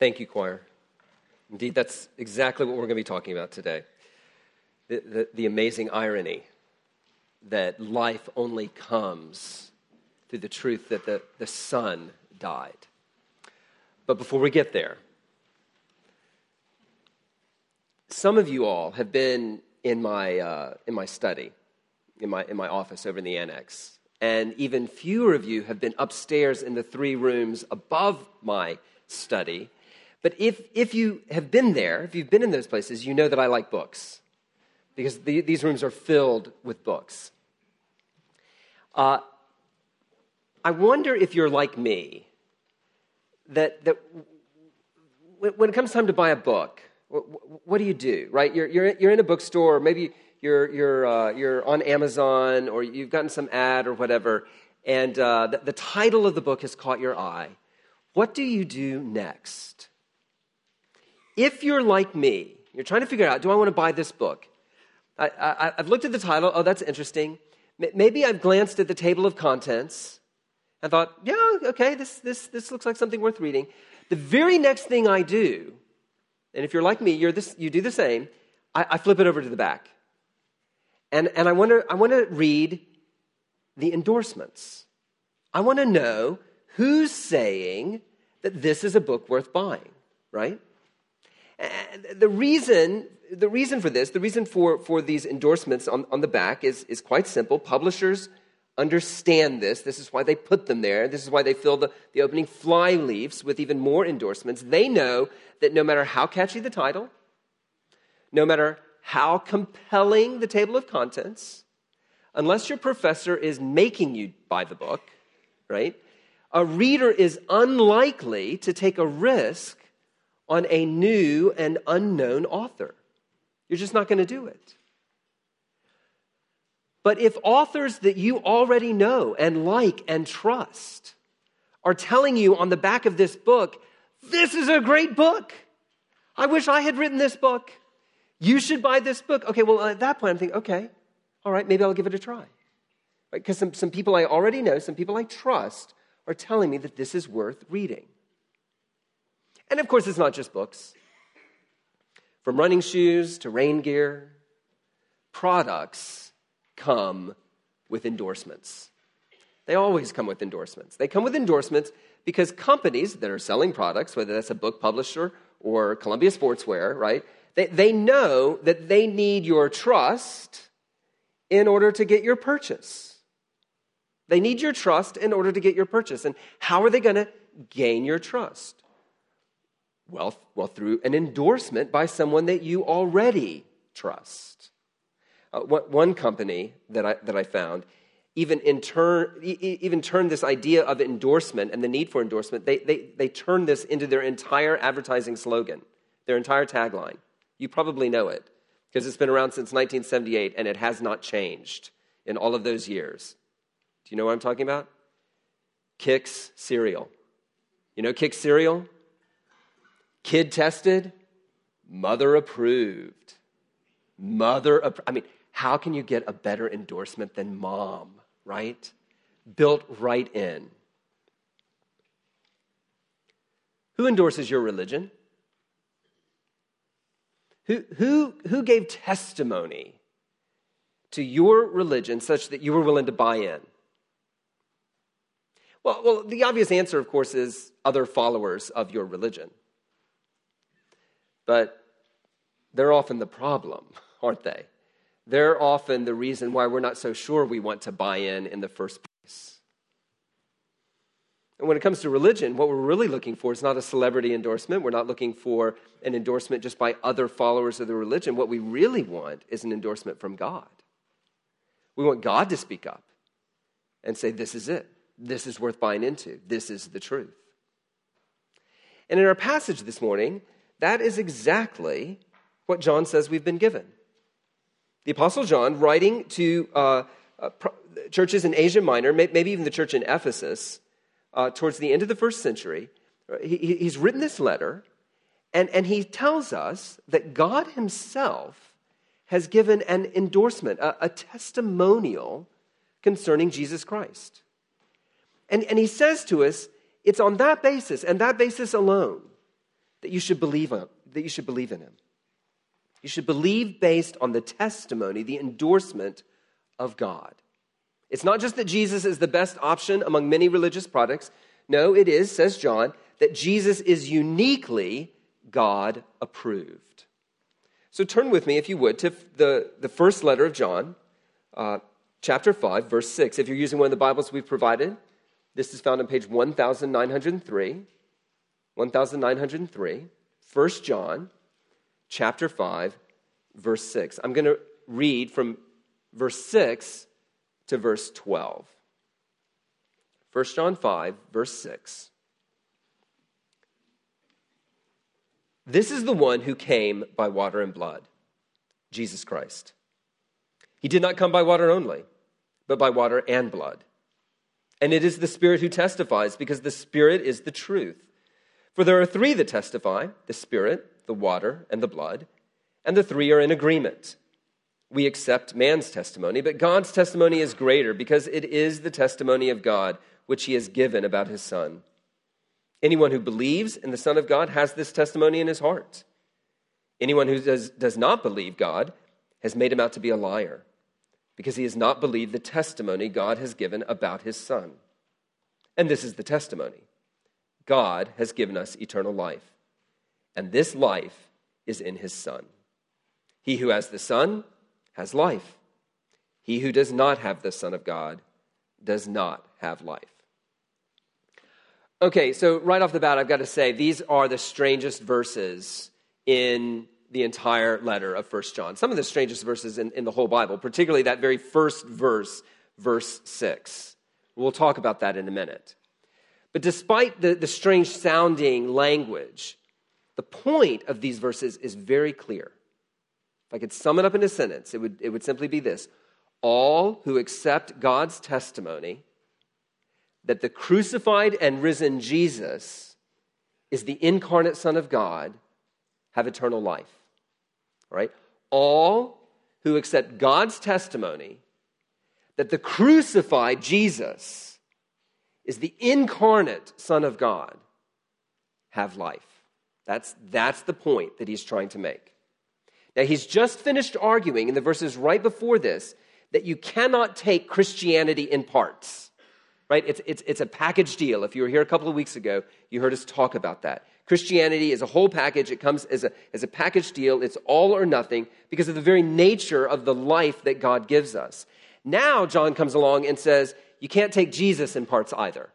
Thank you, choir. Indeed, that's exactly what we're going to be talking about today. The, the, the, amazing irony that life only comes through the truth that the, the Son died. But before we get there, some of you all have been in my, uh, in my study, in my, in my office over in the annex. And even fewer of you have been upstairs in the three rooms above my study. But if, if you have been there, if you've been in those places, you know that I like books because the, these rooms are filled with books. Uh, I wonder if you're like me, that, that when it comes time to buy a book, what do you do, right? You're, you're, you're in a bookstore, maybe you're, you're, uh, you're on Amazon or you've gotten some ad or whatever, and uh, the, the title of the book has caught your eye. What do you do next? If you're like me, you're trying to figure out, do I want to buy this book? I, have looked at the title, oh, that's interesting. Maybe I've glanced at the table of contents and thought, yeah, okay, this, this, this looks like something worth reading. The very next thing I do, and if you're like me, you're this, you do the same, I, I flip it over to the back. And, and I, want to, I want to read the endorsements. I want to know who's saying that this is a book worth buying, right? The reason, the reason for this, the reason for, for these endorsements on, on the back is, is quite simple. Publishers understand this. This is why they put them there. This is why they fill the, the opening fly leaves with even more endorsements. They know that no matter how catchy the title, no matter how compelling the table of contents, unless your professor is making you buy the book, right? A reader is unlikely to take a risk on a new and unknown author. You're just not going to do it. But if authors that you already know and like and trust are telling you on the back of this book, this is a great book. I wish I had written this book. You should buy this book. Okay, well, at that point, I'm thinking, okay, all right, maybe I'll give it a try. Because some, some people I already know, some people I trust, are telling me that this is worth reading. And of course, it's not just books. From running shoes to rain gear, products come with endorsements. They always come with endorsements. They come with endorsements because companies that are selling products, whether that's a book publisher or Columbia Sportswear, right, they, they know that they need your trust in order to get your purchase. They need your trust in order to get your purchase. And how are they going to gain your trust? Well, well, through an endorsement by someone that you already trust. Uh, one company that I, that I found even, in turn, even turned this idea of endorsement and the need for endorsement, they, they, they turned this into their entire advertising slogan, their entire tagline. You probably know it because it's been around since 1978 and it has not changed in all of those years. Do you know what I'm talking about? Kix cereal. You know Kix cereal? Kid tested, mother approved. Mother, I mean, how can you get a better endorsement than mom, right? Built right in. Who endorses your religion? Who, who, who gave testimony to your religion such that you were willing to buy in? Well, well, the obvious answer, of course, is other followers of your religion. But they're often the problem, aren't they? They're often the reason why we're not so sure we want to buy in in the first place. And when it comes to religion, what we're really looking for is not a celebrity endorsement. We're not looking for an endorsement just by other followers of the religion. What we really want is an endorsement from God. We want God to speak up and say, This is it. This is worth buying into. This is the truth. And in our passage this morning, that is exactly what John says we've been given. The Apostle John, writing to uh, uh, churches in Asia Minor, maybe even the church in Ephesus, uh, towards the end of the first century. He, he's written this letter, and, and he tells us that God Himself has given an endorsement, a, a testimonial concerning Jesus Christ. And, and he says to us, it's on that basis and that basis alone that you should believe on, that you should believe in him. You should believe based on the testimony, the endorsement of God. It's not just that Jesus is the best option among many religious products. No, it is, says John, that Jesus is uniquely God approved. So turn with me, if you would, to the, the first letter of John, uh, chapter 5, verse 6. If you're using one of the Bibles we've provided, this is found on page 1903. 1903. 1 John, chapter 5, verse 6. I'm going to read from verse 6 to verse 12. 1 John 5, verse 6. This is the one who came by water and blood, Jesus Christ. He did not come by water only, but by water and blood. And it is the Spirit who testifies, because the Spirit is the truth. For there are three that testify the Spirit, the water, and the blood, and the three are in agreement. We accept man's testimony, but God's testimony is greater, because it is the testimony of God which he has given about his Son. Anyone who believes in the Son of God has this testimony in his heart. Anyone who does, does not believe God has made him out to be a liar, because he has not believed the testimony God has given about his Son. And this is the testimony God has given us eternal life, and this life is in his Son. He who has the Son has life. He who does not have the Son of God does not have life. Okay, so right off the bat, I've got to say these are the strangest verses in the entire letter of First John. Some of the strangest verses in, in the whole Bible, particularly that very first verse, verse 6. We'll talk about that in a minute. But despite the, the strange sounding language, the point of these verses is very clear. If I could sum it up in a sentence, it would, it would simply be this All who accept God's testimony that the crucified and risen Jesus is the incarnate Son of God have eternal life. Right? All who accept God's testimony that the crucified Jesus is the incarnate Son of God have life. That's, that's the point that he's trying to make. Now, he's just finished arguing in the verses right before this that you cannot take Christianity in parts right? It's, it's, it's a package deal. If you were here a couple of weeks ago, you heard us talk about that. Christianity is a whole package. It comes as a, as a package deal. It's all or nothing because of the very nature of the life that God gives us. Now, John comes along and says, you can't take Jesus in parts either,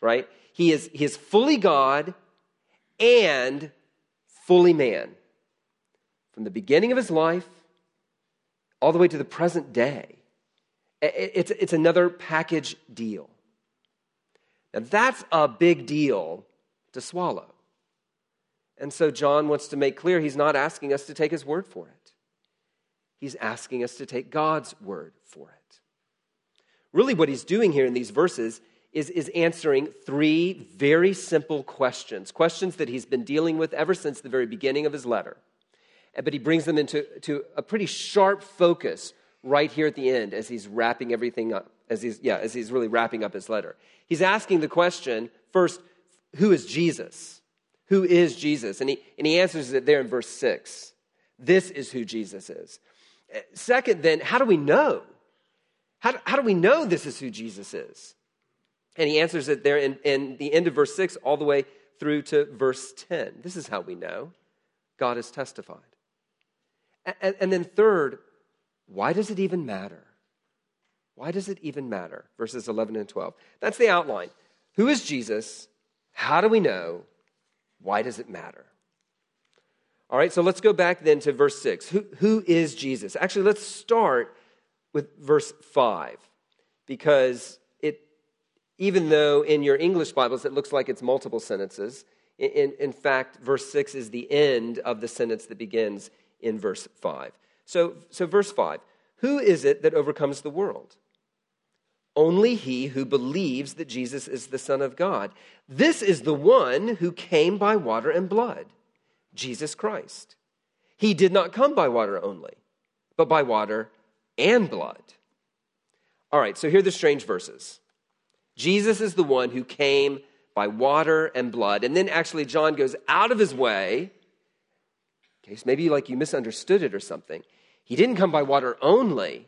right? He is, he is fully God and fully man. From the beginning of his life all the way to the present day. It's, it's another package deal. Now, that's a big deal to swallow. And so, John wants to make clear he's not asking us to take his word for it, he's asking us to take God's word for it. Really, what he's doing here in these verses is, is answering three very simple questions, questions that he's been dealing with ever since the very beginning of his letter. But he brings them into to a pretty sharp focus right here at the end as he's wrapping everything up, as he's, yeah, as he's really wrapping up his letter. He's asking the question first, who is Jesus? Who is Jesus? And he, and he answers it there in verse 6. This is who Jesus is. Second, then, how do we know? How do, how do we know this is who Jesus is? And he answers it there in, in the end of verse 6 all the way through to verse 10. This is how we know God has testified. And, and then, third, why does it even matter? Why does it even matter? Verses 11 and 12. That's the outline. Who is Jesus? How do we know? Why does it matter? All right, so let's go back then to verse 6. Who, who is Jesus? Actually, let's start with verse 5 because it, even though in your English Bibles it looks like it's multiple sentences, in, in fact, verse 6 is the end of the sentence that begins in verse 5. So, so verse 5 Who is it that overcomes the world? Only he who believes that Jesus is the Son of God. This is the one who came by water and blood, Jesus Christ. He did not come by water only, but by water and blood. All right, so here are the strange verses. Jesus is the one who came by water and blood. And then actually, John goes out of his way. In case maybe like you misunderstood it or something. He didn't come by water only,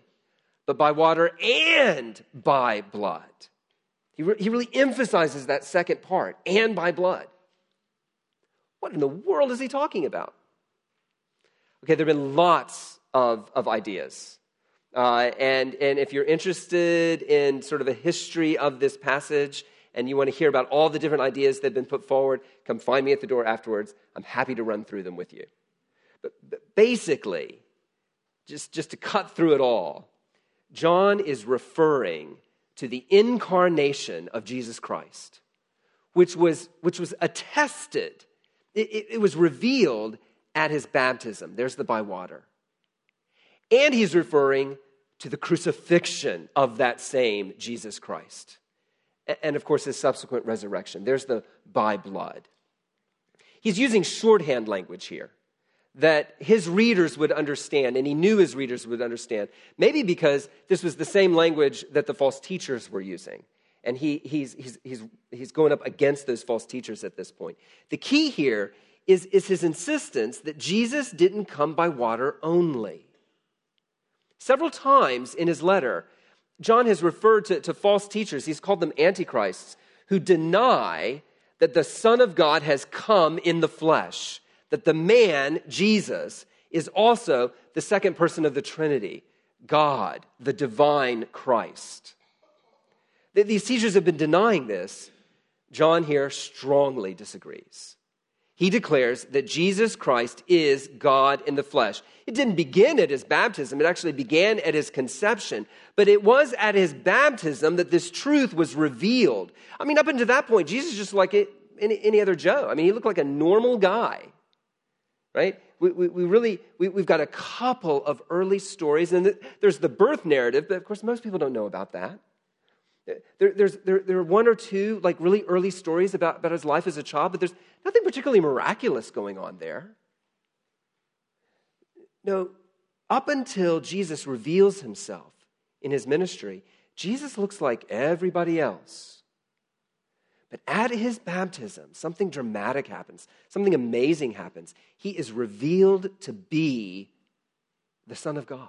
but by water and by blood. He, re- he really emphasizes that second part and by blood. What in the world is he talking about? Okay, there have been lots of, of ideas. Uh, and, and if you're interested in sort of a history of this passage and you want to hear about all the different ideas that have been put forward, come find me at the door afterwards. I'm happy to run through them with you. But, but basically, just, just to cut through it all, John is referring to the incarnation of Jesus Christ, which was, which was attested, it, it, it was revealed at his baptism. There's the by water. And he's referring to the crucifixion of that same Jesus Christ. And of course, his subsequent resurrection. There's the by blood. He's using shorthand language here that his readers would understand, and he knew his readers would understand. Maybe because this was the same language that the false teachers were using. And he, he's, he's, he's, he's going up against those false teachers at this point. The key here is, is his insistence that Jesus didn't come by water only. Several times in his letter, John has referred to, to false teachers, he's called them antichrists, who deny that the Son of God has come in the flesh that the man, Jesus, is also the second person of the Trinity, God, the divine Christ. These teachers have been denying this. John here strongly disagrees. He declares that Jesus Christ is God in the flesh. It didn't begin at his baptism, it actually began at his conception. But it was at his baptism that this truth was revealed. I mean, up until that point, Jesus is just like any, any other Joe. I mean, he looked like a normal guy right? We, we, we really, we, have got a couple of early stories, and there's the birth narrative, but of course, most people don't know about that. There, there's, there, there are one or two, like, really early stories about, about his life as a child, but there's nothing particularly miraculous going on there. No, up until Jesus reveals himself in his ministry, Jesus looks like everybody else. But at his baptism, something dramatic happens, something amazing happens. He is revealed to be the Son of God.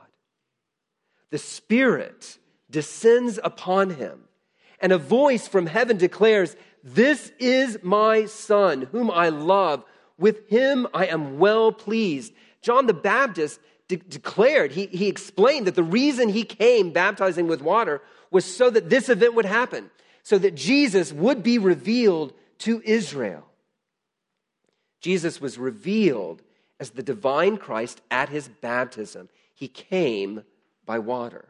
The Spirit descends upon him, and a voice from heaven declares, This is my Son, whom I love. With him I am well pleased. John the Baptist de- declared, he, he explained that the reason he came baptizing with water was so that this event would happen so that Jesus would be revealed to Israel. Jesus was revealed as the divine Christ at his baptism. He came by water.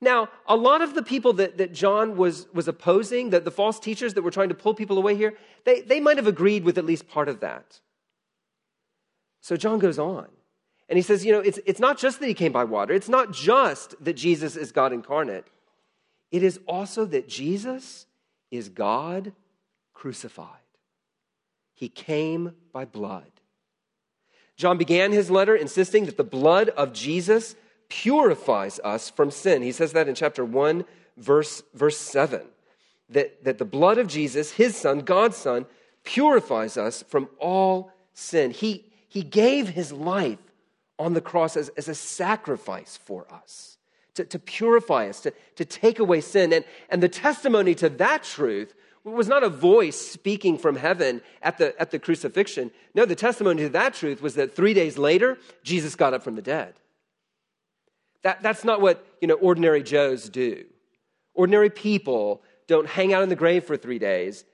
Now, a lot of the people that, that John was, was opposing, the, the false teachers that were trying to pull people away here, they, they might have agreed with at least part of that. So John goes on. And he says, you know, it's, it's not just that he came by water. It's not just that Jesus is God incarnate. It is also that Jesus is God crucified. He came by blood. John began his letter insisting that the blood of Jesus purifies us from sin. He says that in chapter 1, verse, verse 7. That, that the blood of Jesus, his son, God's son, purifies us from all sin. He, he gave his life on the cross as, as a sacrifice for us to, to purify us, to, to take away sin. And, and the testimony to that truth was not a voice speaking from heaven at the, at the crucifixion. No, the testimony to that truth was that three days later, Jesus got up from the dead. That, that's not what you know, ordinary Joes do. Ordinary people don't hang out in the grave for three days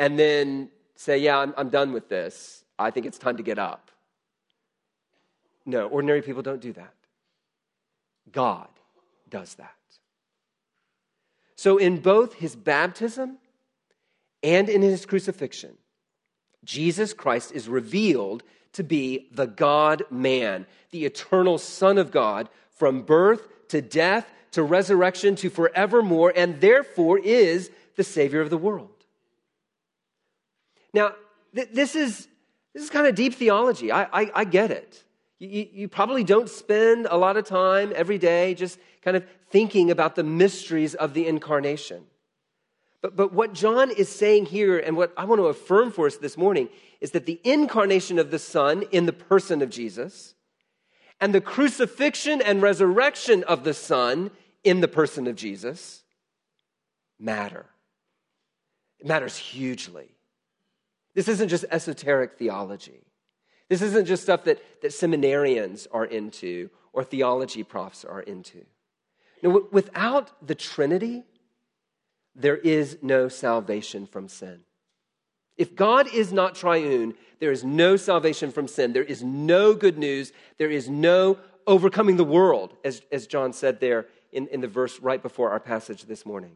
and then say, Yeah, I'm, I'm done with this. I think it's time to get up. No, ordinary people don't do that. God does that. So, in both his baptism and in his crucifixion, Jesus Christ is revealed to be the God man, the eternal Son of God, from birth to death to resurrection to forevermore, and therefore is the Savior of the world. Now, th- this is, this is kind of deep theology. I, I, I get it. You, you, probably don't spend a lot of time every day just kind of thinking about the mysteries of the incarnation. But, but what John is saying here, and what I want to affirm for us this morning, is that the incarnation of the Son in the person of Jesus and the crucifixion and resurrection of the Son in the person of Jesus matter. It matters hugely. This isn't just esoteric theology. This isn't just stuff that, that seminarians are into or theology profs are into. No, without the Trinity, there is no salvation from sin. If God is not triune, there is no salvation from sin. There is no good news. There is no overcoming the world, as, as John said there in, in the verse right before our passage this morning.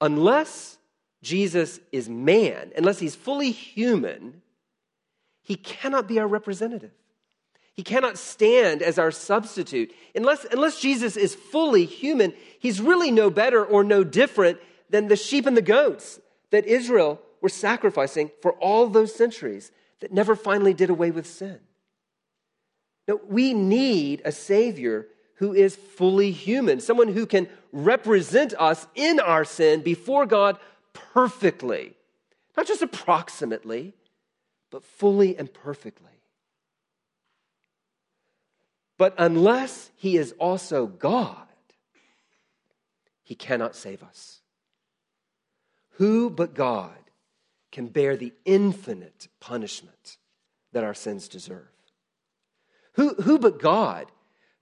Unless Jesus is man, unless he's fully human, he cannot be our representative. He cannot stand as our substitute. Unless, unless Jesus is fully human, he's really no better or no different than the sheep and the goats that Israel were sacrificing for all those centuries that never finally did away with sin. No, we need a Savior who is fully human, someone who can represent us in our sin before God perfectly, not just approximately, but fully and perfectly. But unless he is also God, he cannot save us. Who but God can bear the infinite punishment that our sins deserve? Who, who but God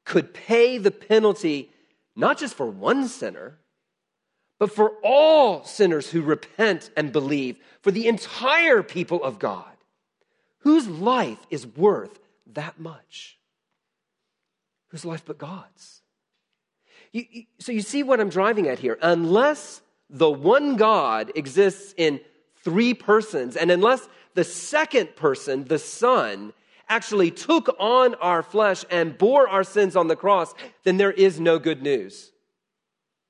could pay the penalty not just for one sinner, but for all sinners who repent and believe, for the entire people of God? Whose life is worth that much? Whose life but God's? You, you, so you see what I'm driving at here. Unless the one God exists in three persons, and unless the second person, the Son, actually took on our flesh and bore our sins on the cross, then there is no good news.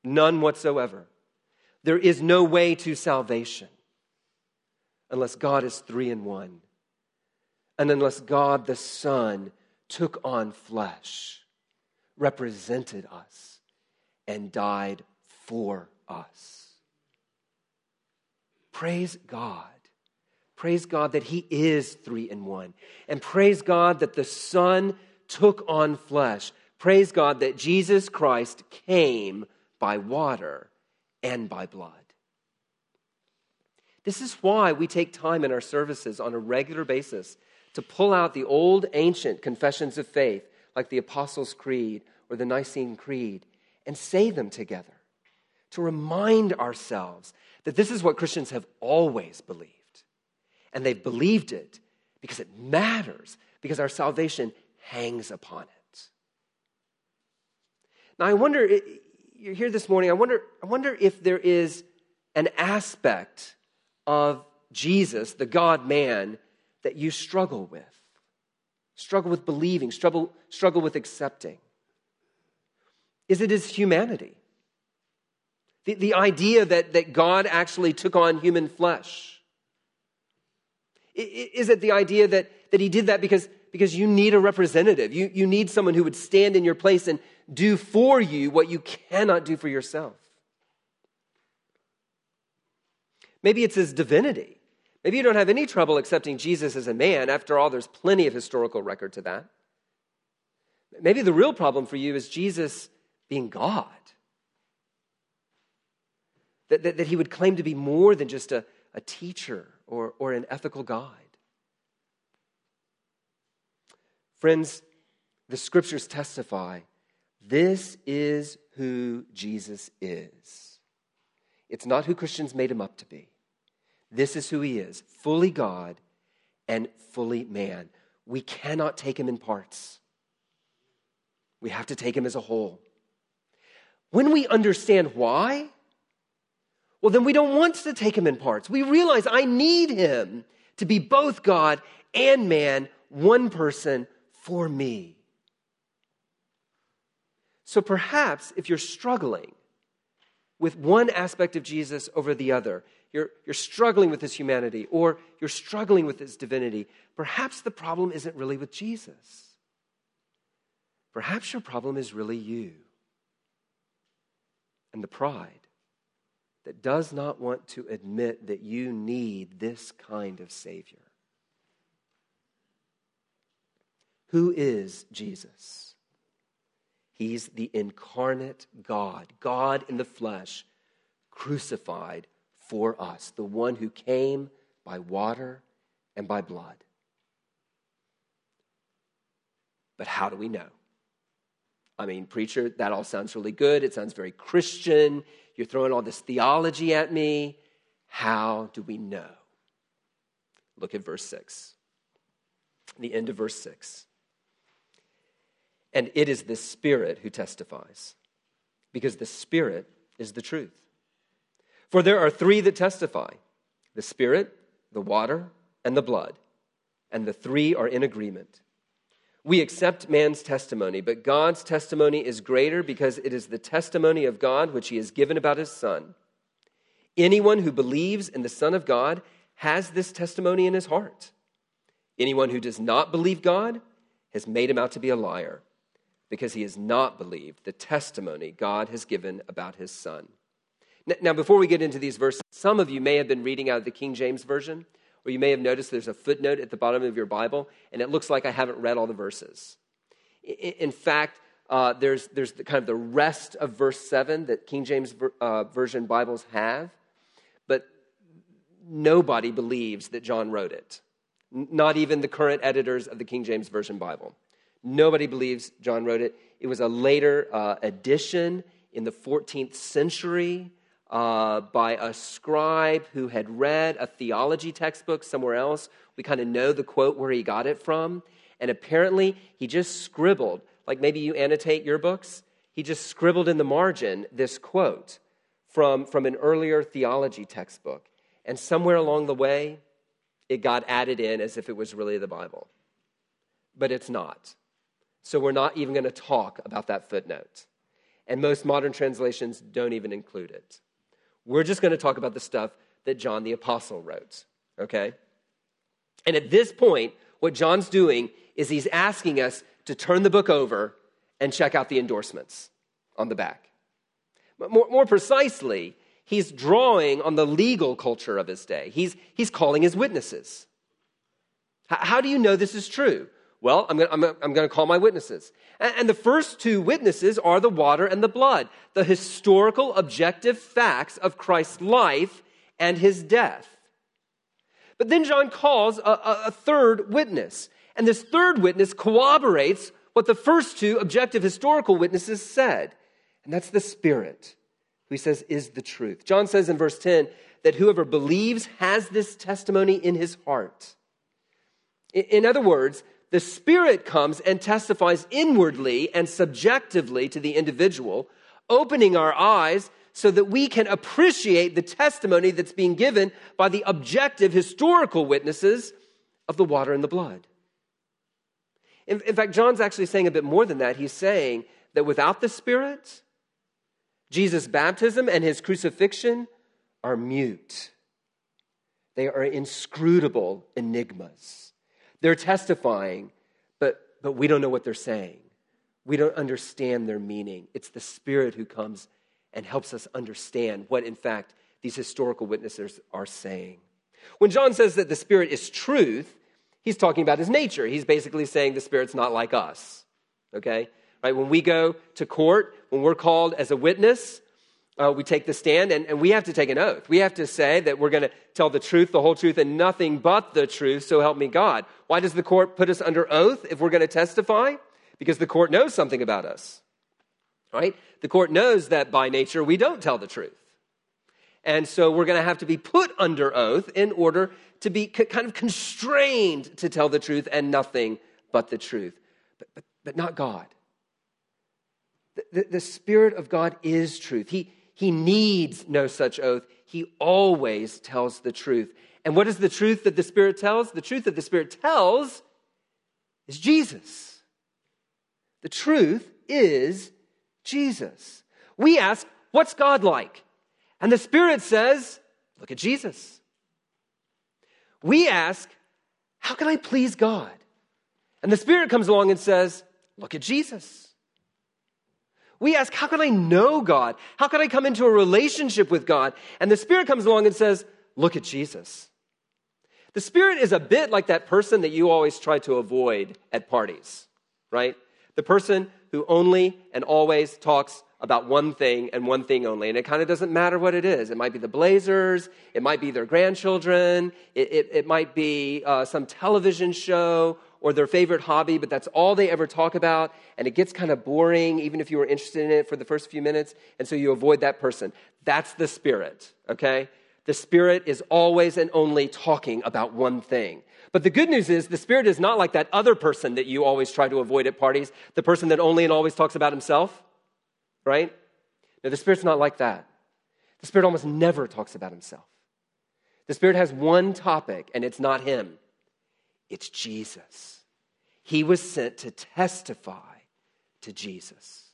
None whatsoever. There is no way to salvation unless God is three in one, and unless God the Son took on flesh represented us and died for us. Praise God. Praise God that He is three in one. And praise God that the Son took on flesh. Praise God that Jesus Christ came by water and by blood. This is why we take time in our services on a regular basis to pull out the old ancient confessions of faith like the Apostles' Creed or the Nicene Creed and say them together to remind ourselves that this is what Christians have always believed. And they've believed it because it matters, because our salvation hangs upon it. Now, I wonder, you're here this morning, I wonder, I wonder if there is an aspect of Jesus, the God man, that you struggle with struggle with believing, struggle, struggle with accepting? Is it his humanity? The, the idea that, that God actually took on human flesh? Is it the idea that, that he did that because, because you need a representative? You, you need someone who would stand in your place and do for you what you cannot do for yourself? Maybe it's his divinity. Maybe you don't have any trouble accepting Jesus as a man. After all, there's plenty of historical record to that. Maybe the real problem for you is Jesus being God. That, that, that he would claim to be more than just a, a teacher or, or an ethical guide. Friends, the scriptures testify this is who Jesus is. It's not who Christians made him up to be. This is who he is fully God and fully man. We cannot take him in parts, we have to take him as a whole. When we understand why, well, then we don't want to take him in parts. We realize I need him to be both God and man, one person for me. So perhaps if you're struggling with one aspect of Jesus over the other, you're, you're struggling with his humanity or you're struggling with his divinity, perhaps the problem isn't really with Jesus. Perhaps your problem is really you and the pride that does not want to admit that you need this kind of Savior. Who is Jesus? He's the incarnate God, God in the flesh, crucified for us, the one who came by water and by blood. But how do we know? I mean, preacher, that all sounds really good. It sounds very Christian. You're throwing all this theology at me. How do we know? Look at verse 6. The end of verse 6. And it is the Spirit who testifies, because the Spirit is the truth. For there are three that testify the Spirit, the water, and the blood, and the three are in agreement. We accept man's testimony, but God's testimony is greater because it is the testimony of God which he has given about his Son. Anyone who believes in the Son of God has this testimony in his heart. Anyone who does not believe God has made him out to be a liar because he has not believed the testimony God has given about his Son. Now, before we get into these verses, some of you may have been reading out of the King James Version or you may have noticed there's a footnote at the bottom of your Bible, and it looks like I haven't read all the verses. In fact, uh, there's, there's the, kind of the rest of verse 7 that King James uh, Version Bibles have, but nobody believes that John wrote it. Not even the current editors of the King James Version Bible. Nobody believes John wrote it. It was a later uh, addition in the 14th century uh, by a scribe who had read a theology textbook somewhere else. We kind of know the quote where he got it from. And apparently, he just scribbled, like maybe you annotate your books, he just scribbled in the margin this quote from, from an earlier theology textbook. And somewhere along the way, it got added in as if it was really the Bible. But it's not. So we're not even going to talk about that footnote. And most modern translations don't even include it. We're just going to talk about the stuff that John the Apostle wrote, okay? And at this point, what John's doing is he's asking us to turn the book over and check out the endorsements on the back. But more, more precisely, he's drawing on the legal culture of his day. He's, he's calling his witnesses. How do you know this is true? Well, I'm going to call my witnesses. And, and the first two witnesses are the water and the blood, the historical, objective facts of Christ's life and his death. But then John calls a, a, a third witness. And this third witness corroborates what the first two objective historical witnesses said. And that's the Spirit, who he says is the truth. John says in verse 10 that whoever believes has this testimony in his heart. In other words, the Spirit comes and testifies inwardly and subjectively to the individual, opening our eyes so that we can appreciate the testimony that's being given by the objective historical witnesses of the water and the blood. In, in, fact, John's actually saying a bit more than that. He's saying that without the Spirit, Jesus' baptism and his crucifixion are mute, they are inscrutable enigmas. They're testifying, but, but we don't know what they're saying. We don't understand their meaning. It's the Spirit who comes and helps us understand what, in fact, these historical witnesses are saying. When John says that the Spirit is truth, he's talking about his nature. He's basically saying the Spirit's not like us. Okay? Right? When we go to court, when we're called as a witness, uh, we take the stand and, and we have to take an oath. We have to say that we're going to tell the truth, the whole truth, and nothing but the truth, so help me God. Why does the court put us under oath if we're going to testify? Because the court knows something about us, right? The court knows that by nature we don't tell the truth. And so we're going to have to be put under oath in order to be kind of constrained to tell the truth and nothing but the truth. But, but, but not God. The, the, the Spirit of God is truth. He, he needs no such oath. He always tells the truth. And what is the truth that the Spirit tells? The truth that the Spirit tells is Jesus. The truth is Jesus. We ask, What's God like? And the Spirit says, Look at Jesus. We ask, How can I please God? And the Spirit comes along and says, Look at Jesus. We ask, How can I know God? How can I come into a relationship with God? And the Spirit comes along and says, Look at Jesus. The Spirit is a bit like that person that you always try to avoid at parties, right? The person who only and always talks about one thing and one thing only. And it kind of doesn't matter what it is. It might be the Blazers, it might be their grandchildren, it, it, it might be uh, some television show or their favorite hobby, but that's all they ever talk about. And it gets kind of boring, even if you were interested in it for the first few minutes. And so you avoid that person. That's the spirit, okay? The Spirit is always and only talking about one thing. But the good news is the Spirit is not like that other person that you always try to avoid at parties, the person that only and always talks about himself, right? No, the Spirit's not like that. The Spirit almost never talks about himself. The Spirit has one topic, and it's not him, it's Jesus. He was sent to testify to Jesus.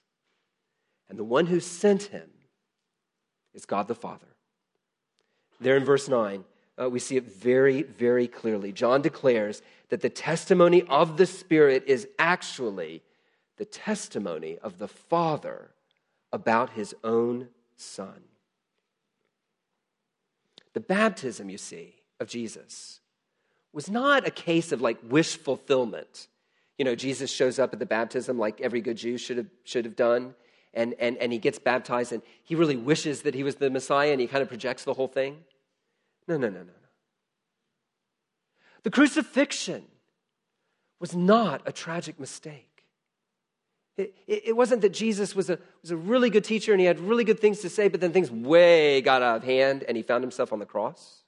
And the one who sent him is God the Father. There in verse 9, uh, we see it very, very clearly. John declares that the testimony of the Spirit is actually the testimony of the Father about his own Son. The baptism, you see, of Jesus was not a case of like wish fulfillment. You know, Jesus shows up at the baptism like every good Jew should have, should have done, and, and, and he gets baptized, and he really wishes that he was the Messiah, and he kind of projects the whole thing. No, no, no, no, no. The crucifixion was not a tragic mistake. It, it, it, wasn't that Jesus was a, was a really good teacher and he had really good things to say, but then things way got out of hand and he found himself on the cross.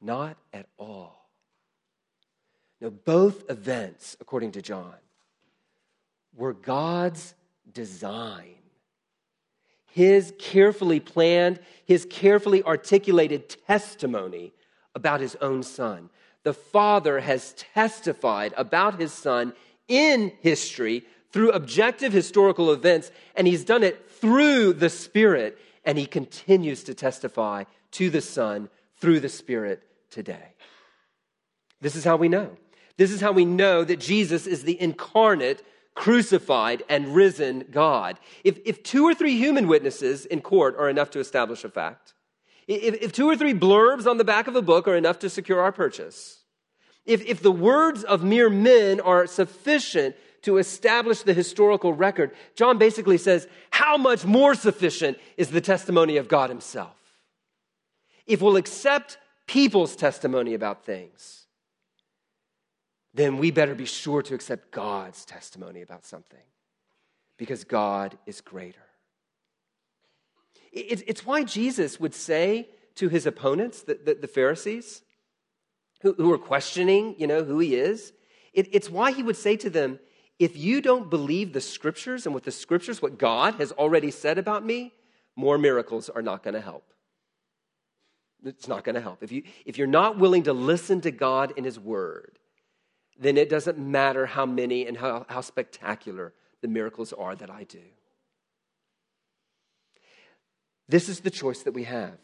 Not at all. No, both events, according to John, were God's design his carefully planned, his carefully articulated testimony about his own son. The Father has testified about his son in history through objective historical events, and he's done it through the Spirit, and he continues to testify to the Son through the Spirit today. This is how we know. This is how we know that Jesus is the incarnate crucified, and risen God. If, if two or three human witnesses in court are enough to establish a fact, if, if two or three blurbs on the back of a book are enough to secure our purchase, if, if the words of mere men are sufficient to establish the historical record, John basically says, how much more sufficient is the testimony of God Himself? If we'll accept people's testimony about things, then we better be sure to accept God's testimony about something because God is greater. It's why Jesus would say to his opponents, the, Pharisees, who, are questioning, you know, who he is, it's why he would say to them, if you don't believe the scriptures and what the scriptures, what God has already said about me, more miracles are not going to help. It's not going to help. If, you, if you're not willing to listen to God in his word, then it doesn't matter how many and how, how spectacular the miracles are that I do. This is the choice that we have.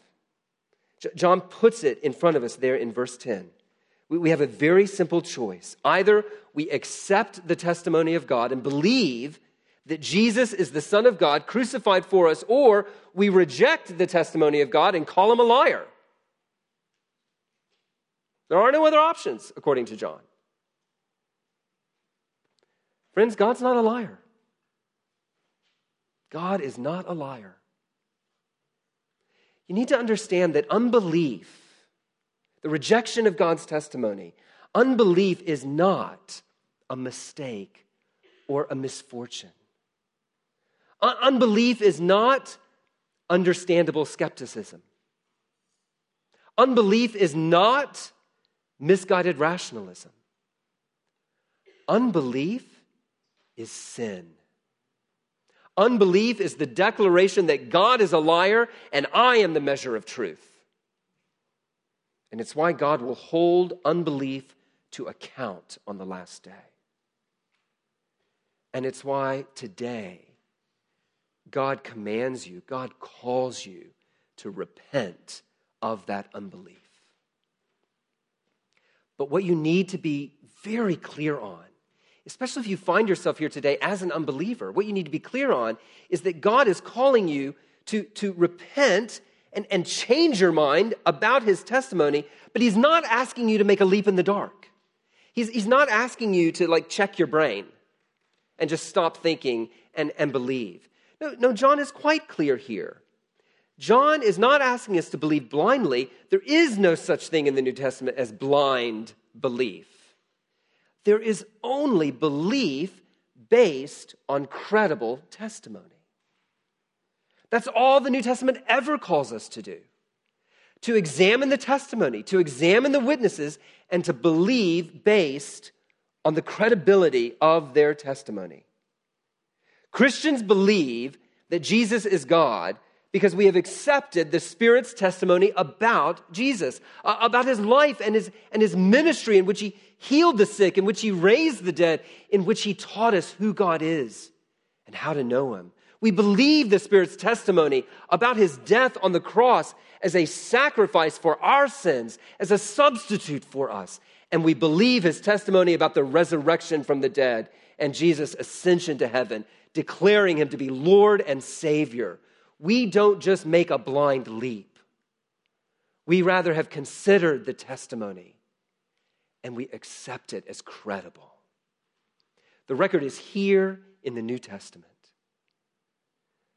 John puts it in front of us there in verse 10. We have a very simple choice. Either we accept the testimony of God and believe that Jesus is the Son of God crucified for us, or we reject the testimony of God and call him a liar. There are no other options, according to John. Friends, God's not a liar. God is not a liar. You need to understand that unbelief, the rejection of God's testimony, unbelief is not a mistake or a misfortune. unbelief is not understandable skepticism. Unbelief is not misguided rationalism. Unbelief is sin. Unbelief is the declaration that God is a liar and I am the measure of truth. And it's why God will hold unbelief to account on the last day. And it's why today God commands you, God calls you to repent of that unbelief. But what you need to be very clear on especially if you find yourself here today as an unbeliever, what you need to be clear on is that God is calling you to, to repent and, and change your mind about his testimony, but he's not asking you to make a leap in the dark. He's, he's not asking you to like check your brain and just stop thinking and, and believe. No, no, John is quite clear here. John is not asking us to believe blindly. There is no such thing in the New Testament as blind belief. There is only belief based on credible testimony. That's all the New Testament ever calls us to do to examine the testimony, to examine the witnesses, and to believe based on the credibility of their testimony. Christians believe that Jesus is God because we have accepted the Spirit's testimony about Jesus, about his life and his, and his ministry, in which he healed the sick, in which he raised the dead, in which he taught us who God is and how to know him. We believe the Spirit's testimony about his death on the cross as a sacrifice for our sins, as a substitute for us. And we believe his testimony about the resurrection from the dead and Jesus' ascension to heaven, declaring him to be Lord and Savior. We don't just make a blind leap. We rather have considered the testimony and we accept it as credible. The record is here in the New Testament.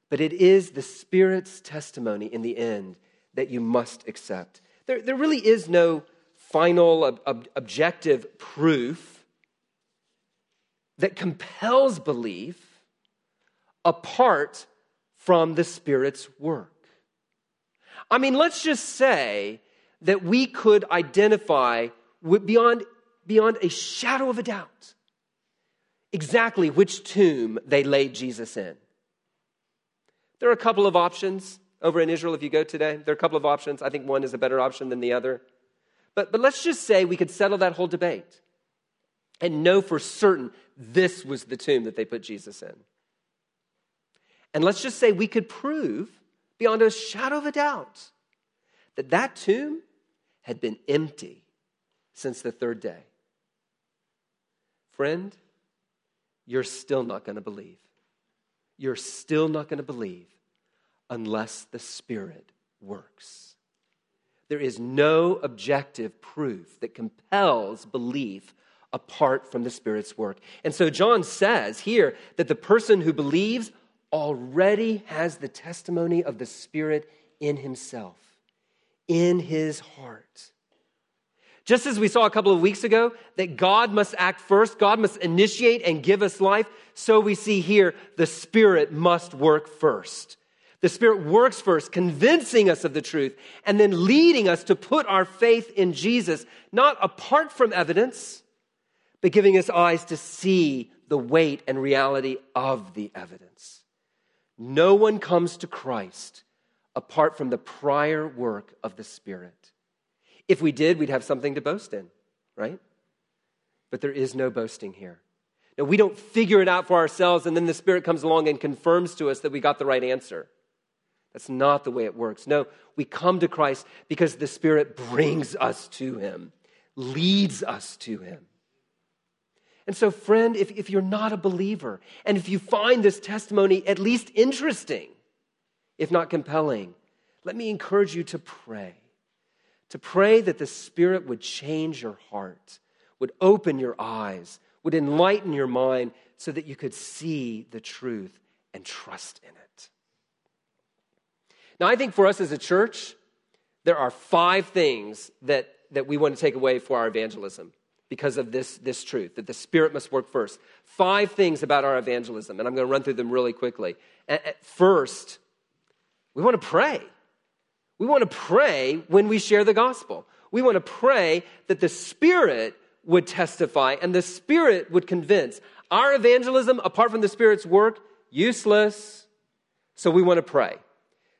But it is the Spirit's testimony in the end that you must accept. There, there really is no final ob- ob- objective proof that compels belief apart from the Spirit's work. I mean, let's just say that we could identify beyond, beyond a shadow of a doubt exactly which tomb they laid Jesus in. There are a couple of options over in Israel if you go today. There are a couple of options. I think one is a better option than the other. But, but let's just say we could settle that whole debate and know for certain this was the tomb that they put Jesus in. And let's just say we could prove beyond a shadow of a doubt that that tomb had been empty since the third day. Friend, you're still not going to believe you're still not going to believe unless the Spirit works. There is no objective proof that compels belief apart from the Spirit's work. And so John says here that the person who believes already has the testimony of the Spirit in himself, in his heart. Just as we saw a couple of weeks ago that God must act first, God must initiate and give us life, so we see here the Spirit must work first. The Spirit works first, convincing us of the truth, and then leading us to put our faith in Jesus, not apart from evidence, but giving us eyes to see the weight and reality of the evidence. No one comes to Christ apart from the prior work of the Spirit. If we did, we'd have something to boast in, right? But there is no boasting here. Now, we don't figure it out for ourselves and then the Spirit comes along and confirms to us that we got the right answer. That's not the way it works. No, we come to Christ because the Spirit brings us to Him, leads us to Him. And so, friend, if, if you're not a believer and if you find this testimony at least interesting, if not compelling, let me encourage you to pray to pray that the Spirit would change your heart, would open your eyes, would enlighten your mind so that you could see the truth and trust in it. Now, I think for us as a church, there are five things that, that we want to take away for our evangelism because of this, this truth that the Spirit must work first. Five things about our evangelism, and I'm going to run through them really quickly. At first, we want to pray. We want to pray when we share the gospel. We want to pray that the Spirit would testify and the Spirit would convince. Our evangelism, apart from the Spirit's work, useless. So we want to pray.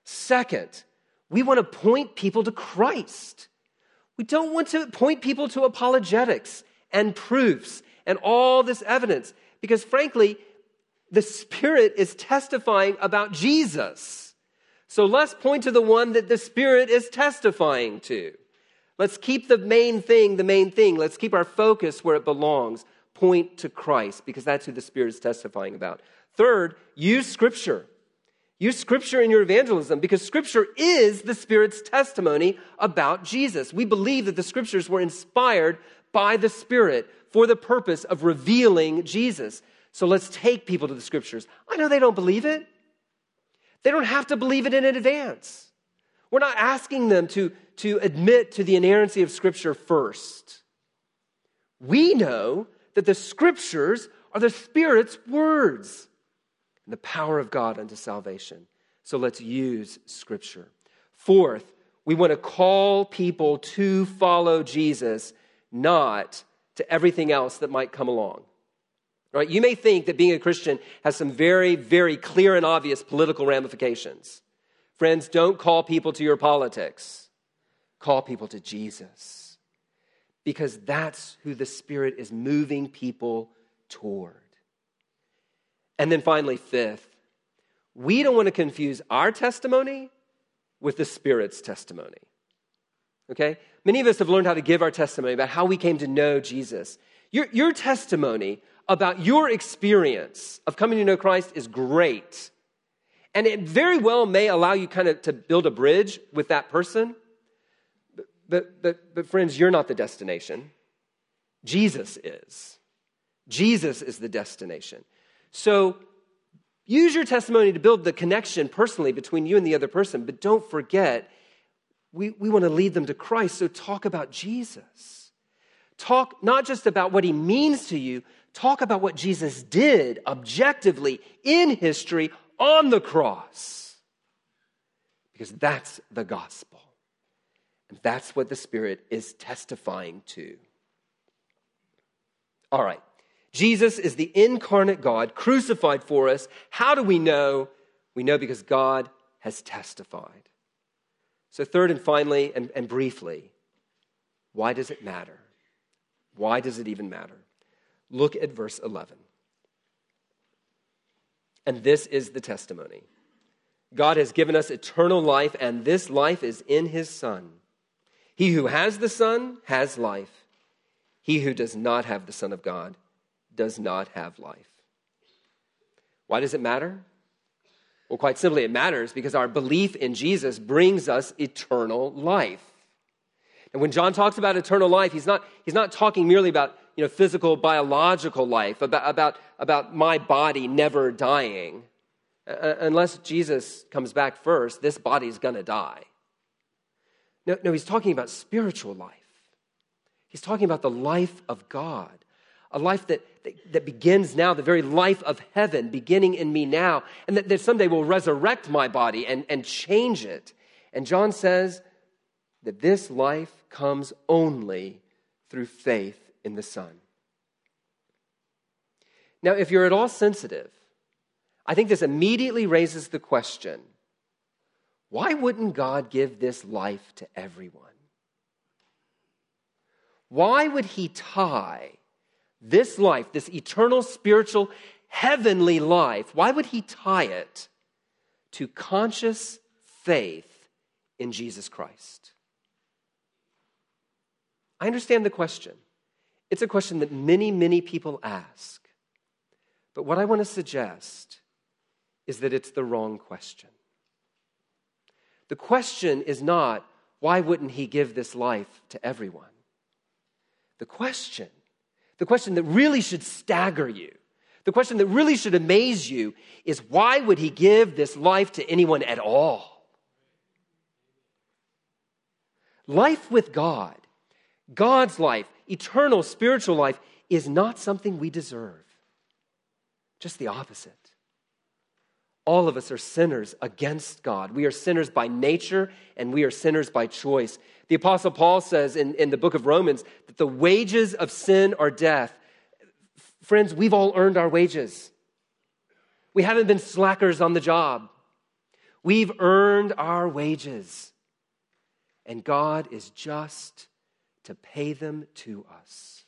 Second, we want to point people to Christ. We don't want to point people to apologetics and proofs and all this evidence because, frankly, the Spirit is testifying about Jesus. So let's point to the one that the Spirit is testifying to. Let's keep the main thing the main thing. Let's keep our focus where it belongs, point to Christ because that's who the Spirit is testifying about. Third, use Scripture. Use Scripture in your evangelism because Scripture is the Spirit's testimony about Jesus. We believe that the Scriptures were inspired by the Spirit for the purpose of revealing Jesus. So let's take people to the Scriptures. I know they don't believe it, they don't have to believe it in advance. We're not asking them to, to admit to the inerrancy of Scripture first. We know that the Scriptures are the Spirit's words and the power of God unto salvation. So let's use Scripture. Fourth, we want to call people to follow Jesus, not to everything else that might come along. Right? You may think that being a Christian has some very, very clear and obvious political ramifications. Friends, don't call people to your politics. Call people to Jesus. Because that's who the Spirit is moving people toward. And then finally, fifth, we don't want to confuse our testimony with the Spirit's testimony. Okay? Many of us have learned how to give our testimony about how we came to know Jesus. Your, your testimony about your experience of coming to know Christ is great. And it very well may allow you kind of to build a bridge with that person. But, but, but, but friends, you're not the destination. Jesus is. Jesus is the destination. So use your testimony to build the connection personally between you and the other person, but don't forget, we, we want to lead them to Christ. So talk about Jesus. Talk not just about what he means to you, talk about what Jesus did objectively in history on the cross. Because that's the gospel. And that's what the Spirit is testifying to. All right. Jesus is the incarnate God crucified for us. How do we know? We know because God has testified. So, third and finally, and, and briefly, why does it matter? Why does it even matter? Look at verse 11. And this is the testimony God has given us eternal life, and this life is in his Son. He who has the Son has life. He who does not have the Son of God does not have life. Why does it matter? Well, quite simply, it matters because our belief in Jesus brings us eternal life. And when John talks about eternal life, he's not, he's not talking merely about you know, physical, biological life, about, about, about my body never dying. Uh, unless Jesus comes back first, this body's going to die. No, no, he's talking about spiritual life. He's talking about the life of God, a life that, that, that, begins now, the very life of heaven beginning in me now, and that, that someday will resurrect my body and, and change it. And John says that this life comes only through faith in the Son. Now, if you're at all sensitive, I think this immediately raises the question why wouldn't God give this life to everyone? Why would He tie this life, this eternal, spiritual, heavenly life, why would He tie it to conscious faith in Jesus Christ? I understand the question. It's a question that many, many people ask. But what I want to suggest is that it's the wrong question. The question is not, why wouldn't he give this life to everyone? The question, the question that really should stagger you, the question that really should amaze you is, why would he give this life to anyone at all? Life with God, God's life, eternal spiritual life is not something we deserve. Just the opposite. All of us are sinners against God. We are sinners by nature and we are sinners by choice. The Apostle Paul says in, in the book of Romans that the wages of sin are death. Friends, we've all earned our wages. We haven't been slackers on the job. We've earned our wages. And God is just to pay them to us.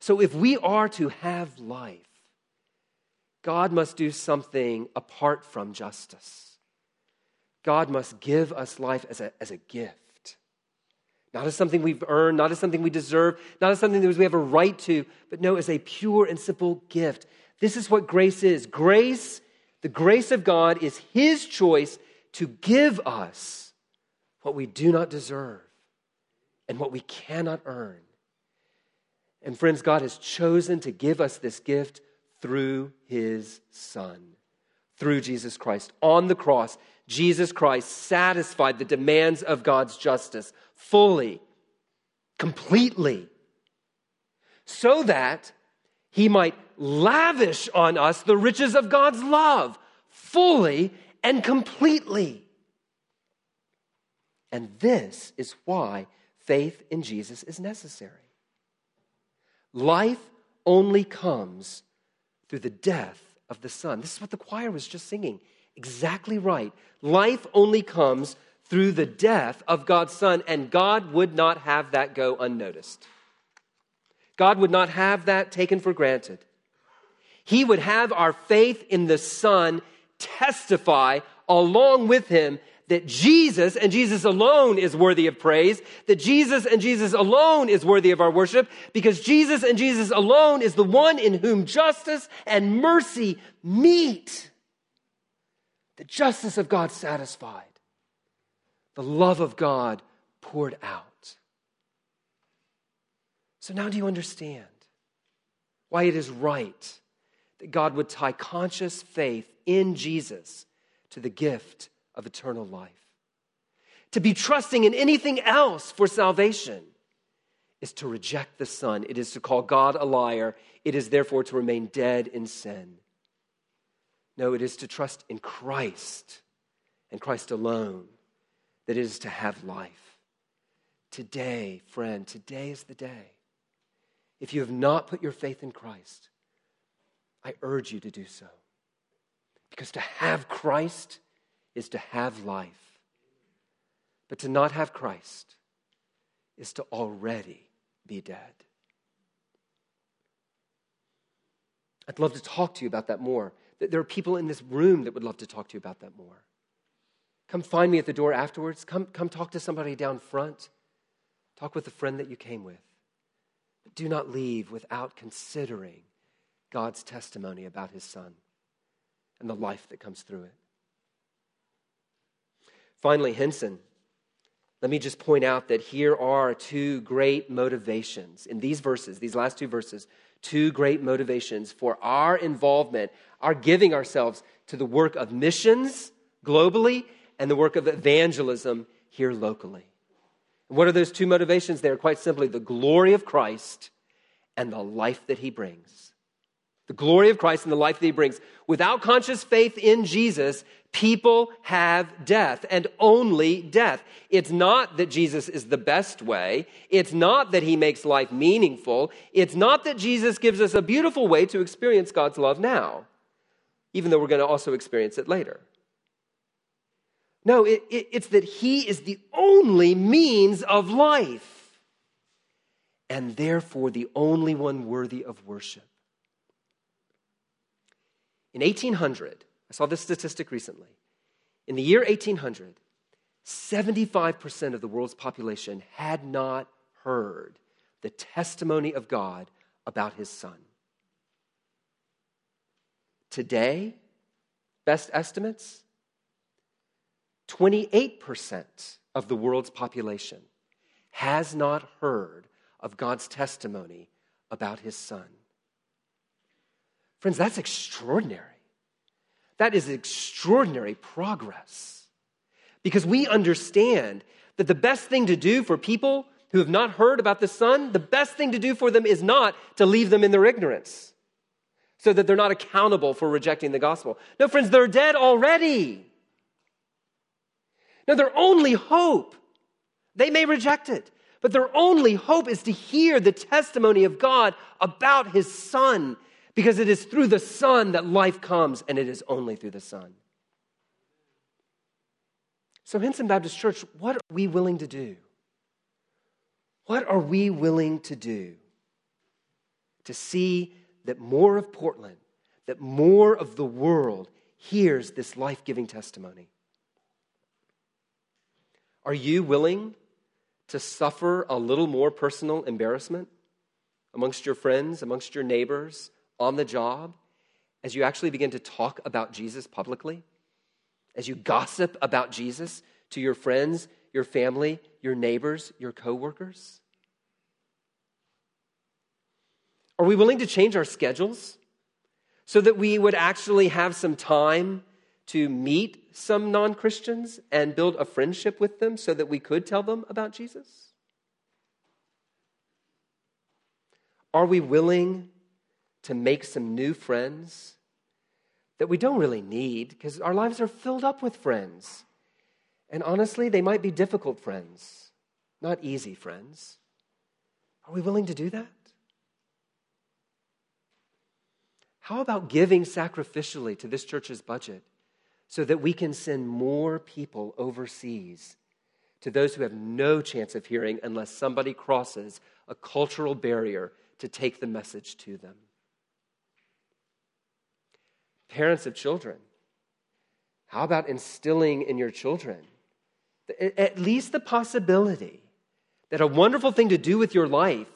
So if we are to have life, God must do something apart from justice. God must give us life as a, as a gift. Not as something we've earned, not as something we deserve, not as something that we have a right to, but no, as a pure and simple gift. This is what grace is. Grace, the grace of God, is His choice to give us what we do not deserve and what we cannot earn. And friends, God has chosen to give us this gift through His Son, through Jesus Christ. On the cross, Jesus Christ satisfied the demands of God's justice fully, completely, so that he might lavish on us the riches of God's love fully and completely. And this is why faith in Jesus is necessary. Life only comes through the death of the Son. This is what the choir was just singing. Exactly right. Life only comes through the death of God's Son, and God would not have that go unnoticed. God would not have that taken for granted. He would have our faith in the Son testify along with Him that Jesus and Jesus alone is worthy of praise, that Jesus and Jesus alone is worthy of our worship, because Jesus and Jesus alone is the one in whom justice and mercy meet. The justice of God satisfied the love of God poured out. So now do you understand why it is right that God would tie conscious faith in Jesus to the gift of eternal life? To be trusting in anything else for salvation is to reject the Son. It is to call God a liar. It is therefore to remain dead in sin. No, it is to trust in Christ and Christ alone that is to have life. Today, friend, today is the day. If you have not put your faith in Christ, I urge you to do so. Because to have Christ is to have life. But to not have Christ is to already be dead. I'd love to talk to you about that more. There are people in this room that would love to talk to you about that more. Come find me at the door afterwards. Come, come talk to somebody down front. Talk with a friend that you came with. But do not leave without considering God's testimony about his son and the life that comes through it. Finally, Hinson. Let me just point out that here are two great motivations in these verses, these last two verses, two great motivations for our involvement, our giving ourselves to the work of missions globally and the work of evangelism here locally. what are those two motivations? They are quite simply the glory of Christ and the life that he brings. The glory of Christ and the life that he brings. Without conscious faith in Jesus, people have death and only death. It's not that Jesus is the best way. It's not that he makes life meaningful. It's not that Jesus gives us a beautiful way to experience God's love now, even though we're going to also experience it later. No, it, it, it's that He is the only means of life, and therefore the only one worthy of worship. In 1800, I saw this statistic recently. In the year 1800, 75% of the world's population had not heard the testimony of God about his son. Today, best estimates, 28% of the world's population has not heard of God's testimony about his son. Friends, that's extraordinary. That is extraordinary progress. Because we understand that the best thing to do for people who have not heard about the Son, the best thing to do for them is not to leave them in their ignorance so that they're not accountable for rejecting the gospel. No, friends, they're dead already. Now, their only hope, they may reject it, but their only hope is to hear the testimony of God about his son, because it is through the son that life comes, and it is only through the son. So, Hinson Baptist Church, what are we willing to do? What are we willing to do to see that more of Portland, that more of the world hears this life giving testimony? Are you willing to suffer a little more personal embarrassment amongst your friends, amongst your neighbors, on the job, as you actually begin to talk about Jesus publicly? As you gossip about Jesus to your friends, your family, your neighbors, your coworkers? Are we willing to change our schedules so that we would actually have some time to meet some non Christians and build a friendship with them so that we could tell them about Jesus? Are we willing to make some new friends that we don't really need because our lives are filled up with friends? And honestly, they might be difficult friends, not easy friends. Are we willing to do that? How about giving sacrificially to this church's budget so that we can send more people overseas to those who have no chance of hearing unless somebody crosses a cultural barrier to take the message to them? Parents of children, how about instilling in your children at least the possibility that a wonderful thing to do with your life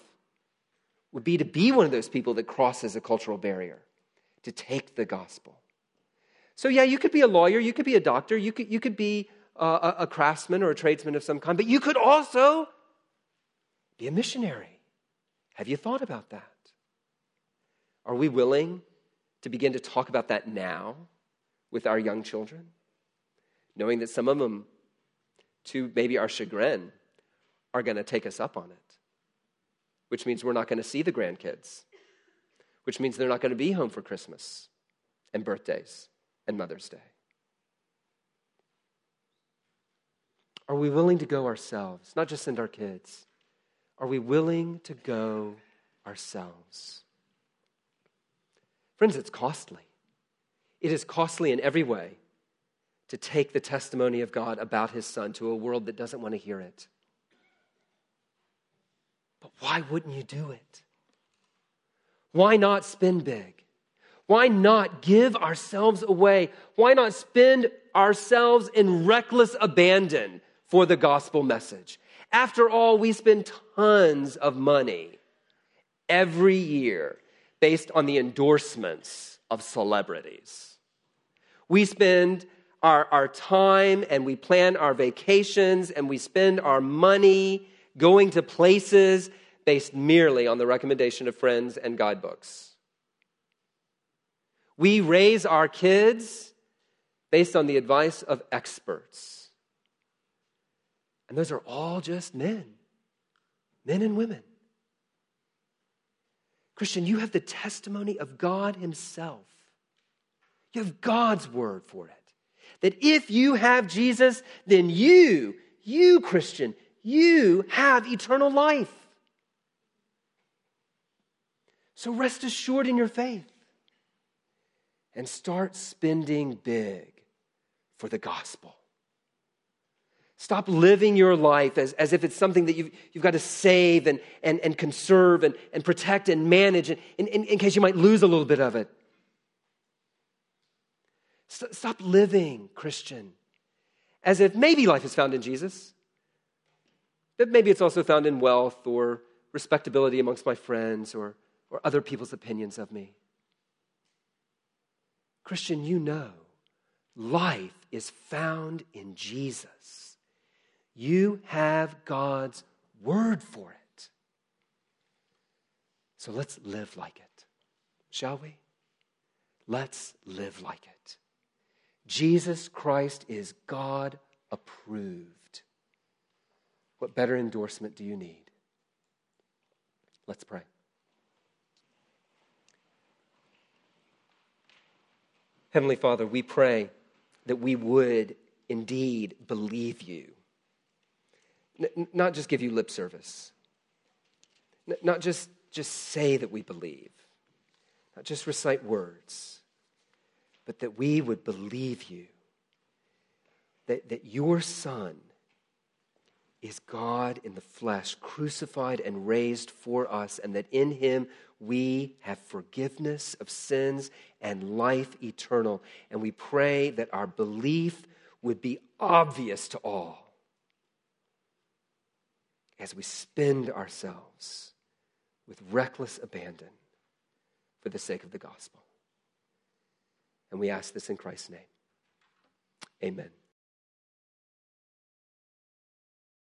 would be to be one of those people that crosses a cultural barrier? to take the gospel. So, yeah, you could be a lawyer, you could be a doctor, you could, you could be uh, a, a craftsman or a tradesman of some kind, but you could also be a missionary. Have you thought about that? Are we willing to begin to talk about that now with our young children? Knowing that some of them, to maybe our chagrin, are going to take us up on it, which means we're not going to see the grandkids which means they're not going to be home for Christmas and birthdays and Mother's Day. Are we willing to go ourselves, not just send our kids? Are we willing to go ourselves? Friends, it's costly. It is costly in every way to take the testimony of God about his son to a world that doesn't want to hear it. But why wouldn't you do it? Why not spend big? Why not give ourselves away? Why not spend ourselves in reckless abandon for the gospel message? After all, we spend tons of money every year based on the endorsements of celebrities. We spend our, our time and we plan our vacations and we spend our money going to places based merely on the recommendation of friends and guidebooks. We raise our kids based on the advice of experts. And those are all just men, men and women. Christian, you have the testimony of God Himself. You have God's word for it. That if you have Jesus, then you, you, Christian, you have eternal life. So rest assured in your faith and start spending big for the gospel. Stop living your life as, as if it's something that you've, you've got to save and, and, and conserve and, and protect and manage in, in, in case you might lose a little bit of it. Stop living, Christian, as if maybe life is found in Jesus, but maybe it's also found in wealth or respectability amongst my friends or or other people's opinions of me. Christian, you know life is found in Jesus. You have God's word for it. So let's live like it, shall we? Let's live like it. Jesus Christ is God approved. What better endorsement do you need? Let's pray. Heavenly Father, we pray that we would indeed believe you. N- not just give you lip service, N- not just, just say that we believe, not just recite words, but that we would believe you, that, that your Son is God in the flesh, crucified and raised for us, and that in him we have forgiveness of sins and life eternal. And we pray that our belief would be obvious to all. As we spend ourselves with reckless abandon for the sake of the gospel. And we ask this in Christ's name. Amen.